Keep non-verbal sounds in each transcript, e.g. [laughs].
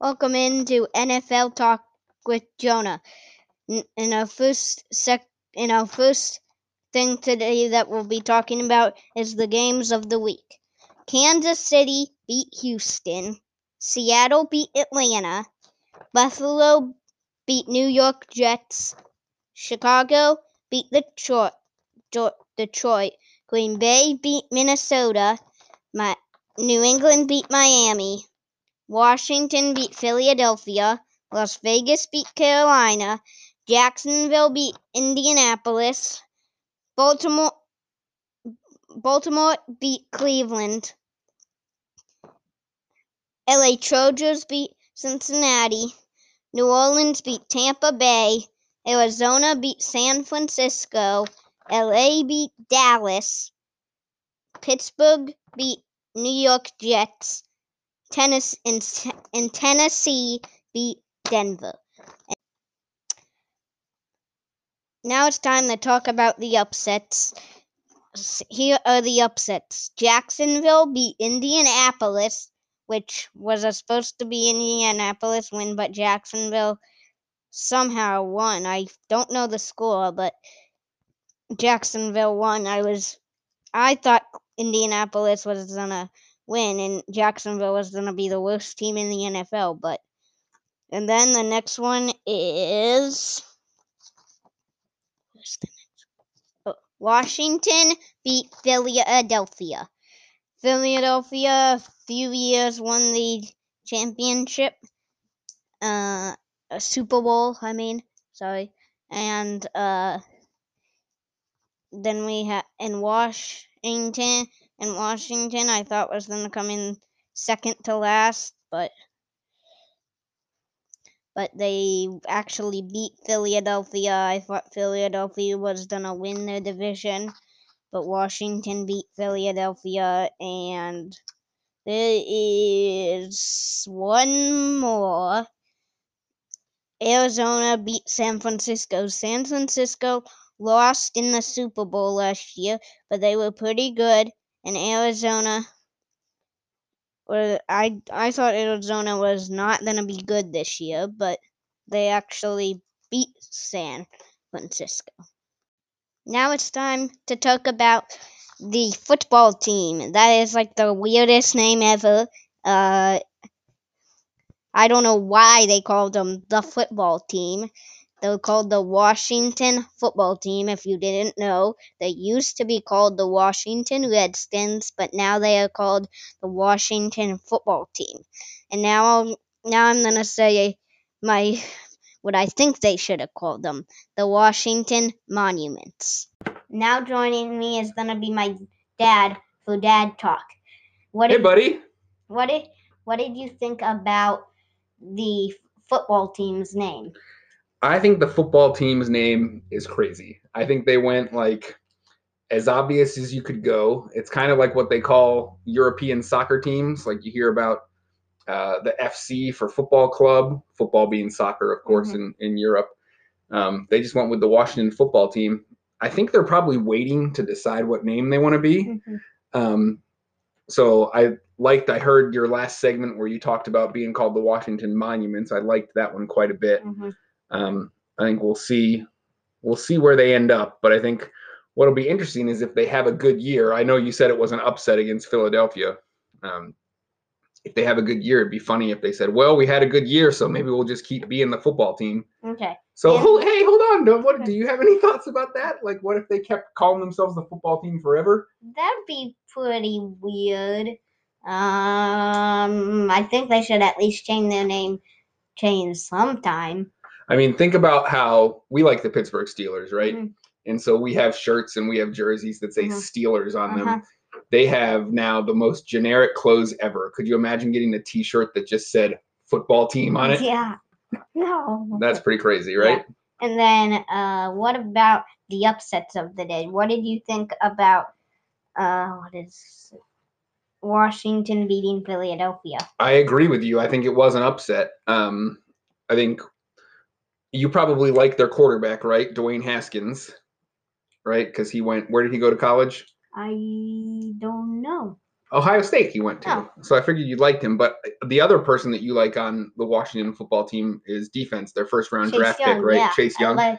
Welcome into NFL Talk with Jonah. In, our first sec, in our first thing today that we'll be talking about is the games of the week. Kansas City beat Houston. Seattle beat Atlanta. Buffalo beat New York Jets. Chicago beat Detroit. Detroit. Green Bay beat Minnesota. My, New England beat Miami. Washington beat Philadelphia. Las Vegas beat Carolina. Jacksonville beat Indianapolis. Baltimore Baltimore beat Cleveland. LA Trojans beat Cincinnati. New Orleans beat Tampa Bay. Arizona beat San Francisco. LA beat Dallas. Pittsburgh beat New York Jets. Tennessee and, Tennessee beat Denver. Now it's time to talk about the upsets. Here are the upsets. Jacksonville beat Indianapolis, which was supposed to be Indianapolis win, but Jacksonville somehow won. I don't know the score, but Jacksonville won. I was I thought Indianapolis was gonna win and Jacksonville was gonna be the worst team in the NFL, but and then the next one is oh, Washington beat Philadelphia. Philadelphia a few years won the championship. Uh a Super Bowl, I mean, sorry. And uh then we have in Washington in Washington I thought was gonna come in second to last, but but they actually beat Philadelphia. I thought Philadelphia was gonna win their division, but Washington beat Philadelphia and there is one more. Arizona beat San Francisco. San Francisco lost in the Super Bowl last year, but they were pretty good. And Arizona, or I I thought Arizona was not gonna be good this year, but they actually beat San Francisco. Now it's time to talk about the football team. That is like the weirdest name ever. Uh, I don't know why they called them the football team. They're called the Washington football team. If you didn't know, they used to be called the Washington Redskins, but now they are called the Washington football team. And now, now I'm gonna say my what I think they should have called them, the Washington Monuments. Now joining me is gonna be my dad for Dad Talk. What hey, did, buddy. What did what did you think about the football team's name? I think the football team's name is crazy. I think they went like as obvious as you could go. It's kind of like what they call European soccer teams. Like you hear about uh, the FC for football club, football being soccer, of course, mm-hmm. in, in Europe. Um, they just went with the Washington football team. I think they're probably waiting to decide what name they want to be. Mm-hmm. Um, so I liked, I heard your last segment where you talked about being called the Washington Monuments. I liked that one quite a bit. Mm-hmm. Um, I think we'll see we'll see where they end up, but I think what'll be interesting is if they have a good year. I know you said it was an upset against Philadelphia. Um, if they have a good year, it'd be funny if they said, "Well, we had a good year, so maybe we'll just keep being the football team." Okay. So, hold, hey, hold on. What do you have any thoughts about that? Like, what if they kept calling themselves the football team forever? That'd be pretty weird. Um, I think they should at least change their name, change sometime. I mean, think about how we like the Pittsburgh Steelers, right? Mm-hmm. And so we have shirts and we have jerseys that say mm-hmm. Steelers on uh-huh. them. They have now the most generic clothes ever. Could you imagine getting a T-shirt that just said football team on it? Yeah. No. That's pretty crazy, right? Yeah. And then, uh, what about the upsets of the day? What did you think about uh, what is Washington beating Philadelphia? I agree with you. I think it was an upset. Um, I think you probably like their quarterback, right? Dwayne Haskins, right? Because he went. Where did he go to college? I don't know. Ohio State he went to. Oh. So I figured you liked him. But the other person that you like on the Washington football team is defense, their first round Chase draft Young, pick, right? yeah, Chase Young. like-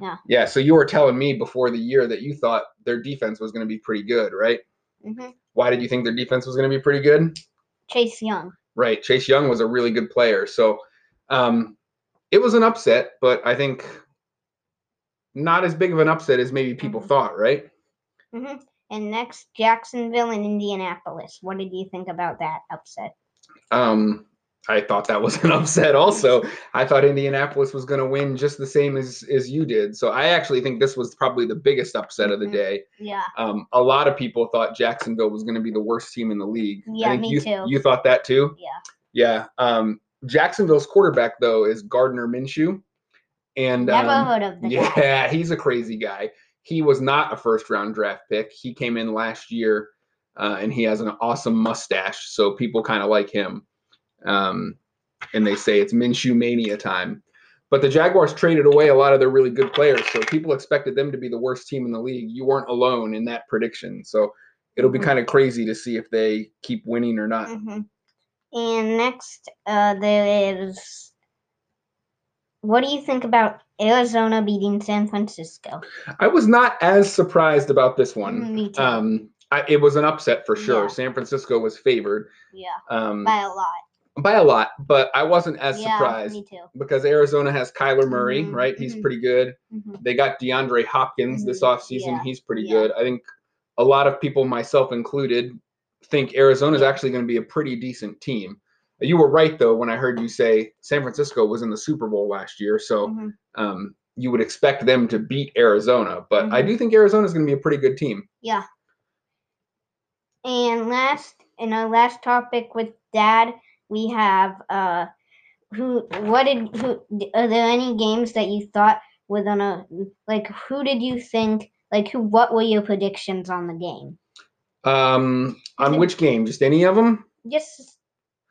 yeah, Yeah. so you were telling me before the year that you thought their defense was going to be pretty good, right? mhm. Why did you think their defense was going to be pretty good? Chase Young. Right. Chase Young was a really good player. So um, it was an upset, but I think not as big of an upset as maybe people Mhm. thought, right? hmm And next, Jacksonville and Indianapolis. What did you think about that upset? Um, I thought that was [laughs] an upset also. I thought Indianapolis was going to win just the same as as you did. So I actually think this was probably the biggest upset of the Mhm. day. Yeah. Um, a lot of people thought Jacksonville was going to be the worst team in the league. Yeah, me you, too. You thought that too? Yeah. Yeah. Um, Jacksonville's quarterback though is Gardner Minshew, and Never um, heard of yeah, [laughs] he's a crazy guy. He was not a first round draft pick. He came in last year, uh, and he has an awesome mustache, so people kind of like him. Um, and they say it's Minshew mania time. But the Jaguars traded away a lot of their really good players, so people expected them to be the worst team in the league. You weren't alone in that prediction, so it'll be Mhm. kind of crazy to see if they keep winning or not. hmm And next, uh, there is. What do you think about Arizona beating San Francisco? I was not as surprised about this one. Mm, Me too. Um, I, it was an upset for sure. Yeah. San Francisco was favored yeah, um, by a lot. by a lot, but I wasn't as yeah, surprised me too. because Arizona has Kyler Murray, Mhm, right? He's mhm. pretty good. hmm They got DeAndre Hopkins this Mhm, offseason. yeah, He's pretty good. I think a lot of people, myself included, think Arizona's Yeah. actually going to be a pretty decent team. You were right though when I heard you say San Francisco was in the Super Bowl last year, so Mhm. um, you would expect them to beat Arizona. But I Mhm. do think Arizona's going to be a pretty good team. Yeah. And last, in our last topic with Dad, we have uh, who? What did who? Are there any games that you thought were gonna like? Who did you think? Like who? What were your predictions on the game? Um, on which game? Just any of them? Just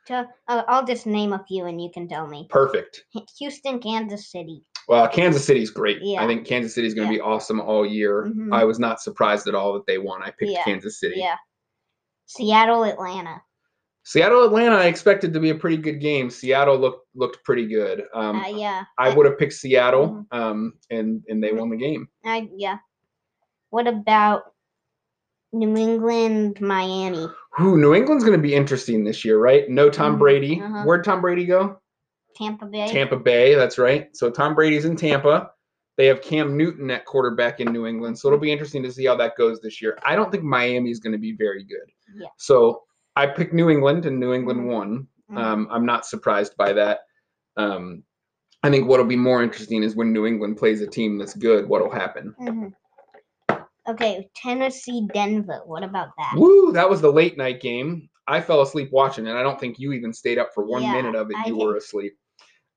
to, uh, I'll just name a few and you can tell me. Perfect. Houston, Kansas City. Well, Kansas City's great. Yeah. I think Kansas City's going to Yeah. be awesome all year. Mhm. I was not surprised at all that they won. I picked Yeah. Kansas City. Yeah. Seattle, Atlanta. Seattle, Atlanta, I expected to be a pretty good game. Seattle looked looked pretty good. Um, uh, yeah. I would have picked Seattle, Mhm. um, and and they Mhm. won the game. I yeah. What about New England, Miami? Who New England's going to be interesting this year, right? No Tom Mhm, Brady. uh-huh. Where'd Tom Brady go? Tampa Bay. Tampa Bay. That's right. So Tom Brady's in Tampa. They have Cam Newton at quarterback in New England. So it'll be interesting to see how that goes this year. I don't think Miami's going to be very good. Yeah. So I picked New England, and New England Mhm. won. Mhm. Um, I'm not surprised by that. Um, I think what'll be more interesting is when New England plays a team that's good. What'll happen? Mhm. Okay, Tennessee, Denver. What about that? Woo! That was the late night game. I fell asleep watching it. I don't think you even stayed up for one Yeah, minute of it. I You did. were asleep.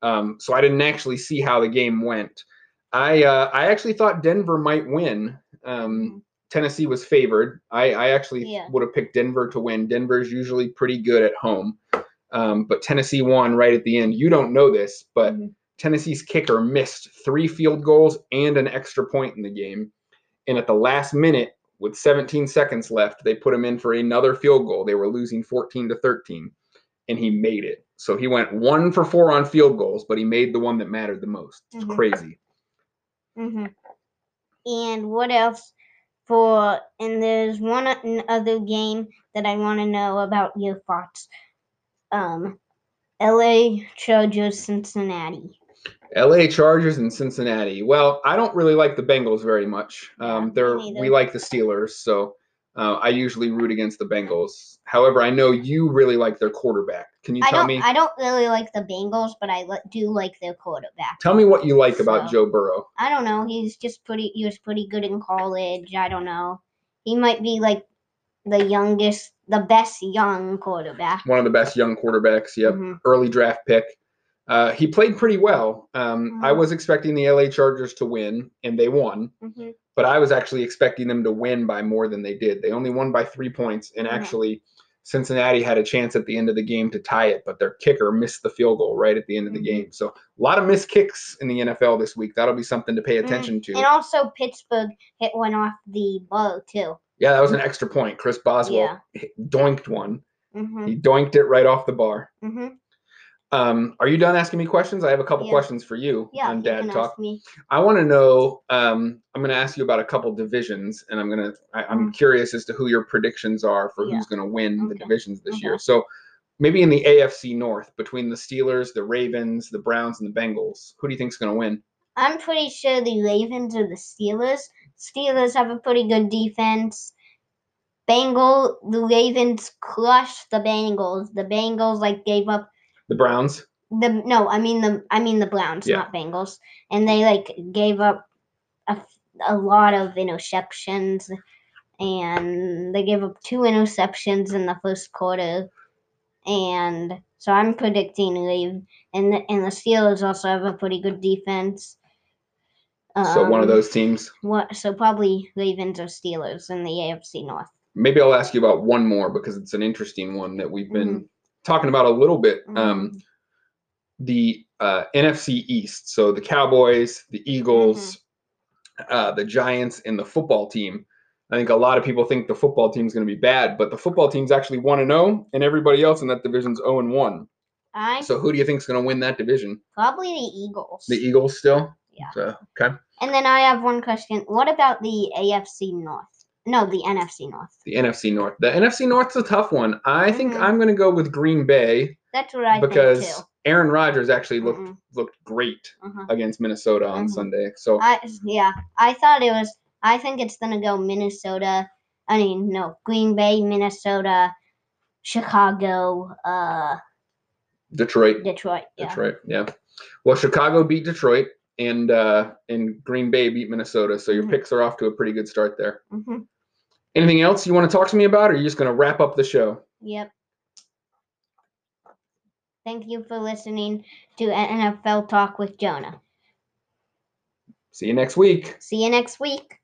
Um, so I didn't actually see how the game went. I uh, I actually thought Denver might win. Um, Tennessee was favored. I, I actually Yeah. would have picked Denver to win. Denver's usually pretty good at home, um, but Tennessee won right at the end. You don't know this, but Mhm. Tennessee's kicker missed three field goals and an extra point in the game. And at the last minute, with 17 seconds left, they put him in for another field goal. They were losing 14 to 13, and he made it. So he went one for four on field goals, but he made the one that mattered the most. It's Mhm. crazy. hmm And what else for? And there's one other game that I want to know about your thoughts. Um, L.A. Chargers, Cincinnati. LA Chargers and Cincinnati. Well, I don't really like the Bengals very much. Um, they're we like the Steelers, so uh, I usually root against the Bengals. However, I know you really like their quarterback. Can you I tell me? I don't really like the Bengals, but I do like their quarterback. Tell me what you like about Joe Burrow. I don't know. He's just pretty. He was pretty good in college. I don't know. He might be like the youngest, the best young quarterback. One of the best young quarterbacks. Yep, Mhm. early draft pick. Uh, he played pretty well. Um, I Mhm. was expecting the LA Chargers to win, and they won. Mhm. But I was actually expecting them to win by more than they did. They only won by three points, and Mhm. actually, Cincinnati had a chance at the end of the game to tie it, but their kicker missed the field goal right at the end of the Mhm. game. So a lot of missed kicks in the NFL this week. That'll be something to pay Mhm. attention to. And also Pittsburgh hit one off the bow too. Yeah, that was an extra point. Chris Boswell hit- doinked one. Mhm. He doinked it right off the bar. Um, are you done asking me questions? I have a couple Yeah. questions for you Yeah, on Dad Talk. ask me. I want to know. Um, I'm going to ask you about a couple divisions, and I'm going to. I'm curious as to who your predictions are for Mm. Yeah. who's going to win the divisions this year. So, maybe in the AFC North, between the Steelers, the Ravens, the Browns, and the Bengals, who do you think's going to win? I'm pretty sure the Ravens or the Steelers. Steelers have a pretty good defense. Bengal, the Ravens crushed the Bengals. The Bengals like gave up The Browns. the no, I mean the I mean the Browns, Yeah. not Bengals, and they like gave up a, a lot of interceptions, and they gave up two interceptions in the first quarter, and so I'm predicting Rav and the, and the Steelers also have a pretty good defense. so one of Um, those teams. What? So probably Ravens or Steelers in the AFC North. Maybe I'll ask you about one more because it's an interesting one that we've been Mm-hmm. Talking about a little bit. Um, the uh, NFC East. So the Cowboys, the Eagles, Mm-hmm. uh, the Giants, and the football team. I think a lot of people think the football team is going to be bad, but the football team's actually 1 and 0, and everybody else in that division's 0 and 1. I So who do you think is going to win that division? probably the Eagles. The Eagles still? Yeah. So, okay. And then I have one question. What about the AFC North? No, the NFC North. The NFC North. The NFC North's a tough one. I think Mhm. I'm going to go with Green Bay That's what I because think too. Aaron Rodgers actually looked Mhm. looked great Mhm. against Minnesota on Mhm. Sunday. So I yeah, I thought it was. I think it's gonna go Minnesota. I mean, no, Green Bay, Minnesota, Chicago, uh, Detroit, Detroit. Yeah. Detroit, yeah. Well, Chicago beat Detroit, and uh, and Green Bay beat Minnesota. So your Mhm. picks are off to a pretty good start there. Anything else you want to talk to me about, or are you just going to wrap up the show? Yep. Thank you for listening to NFL Talk with Jonah. See you next week. See you next week.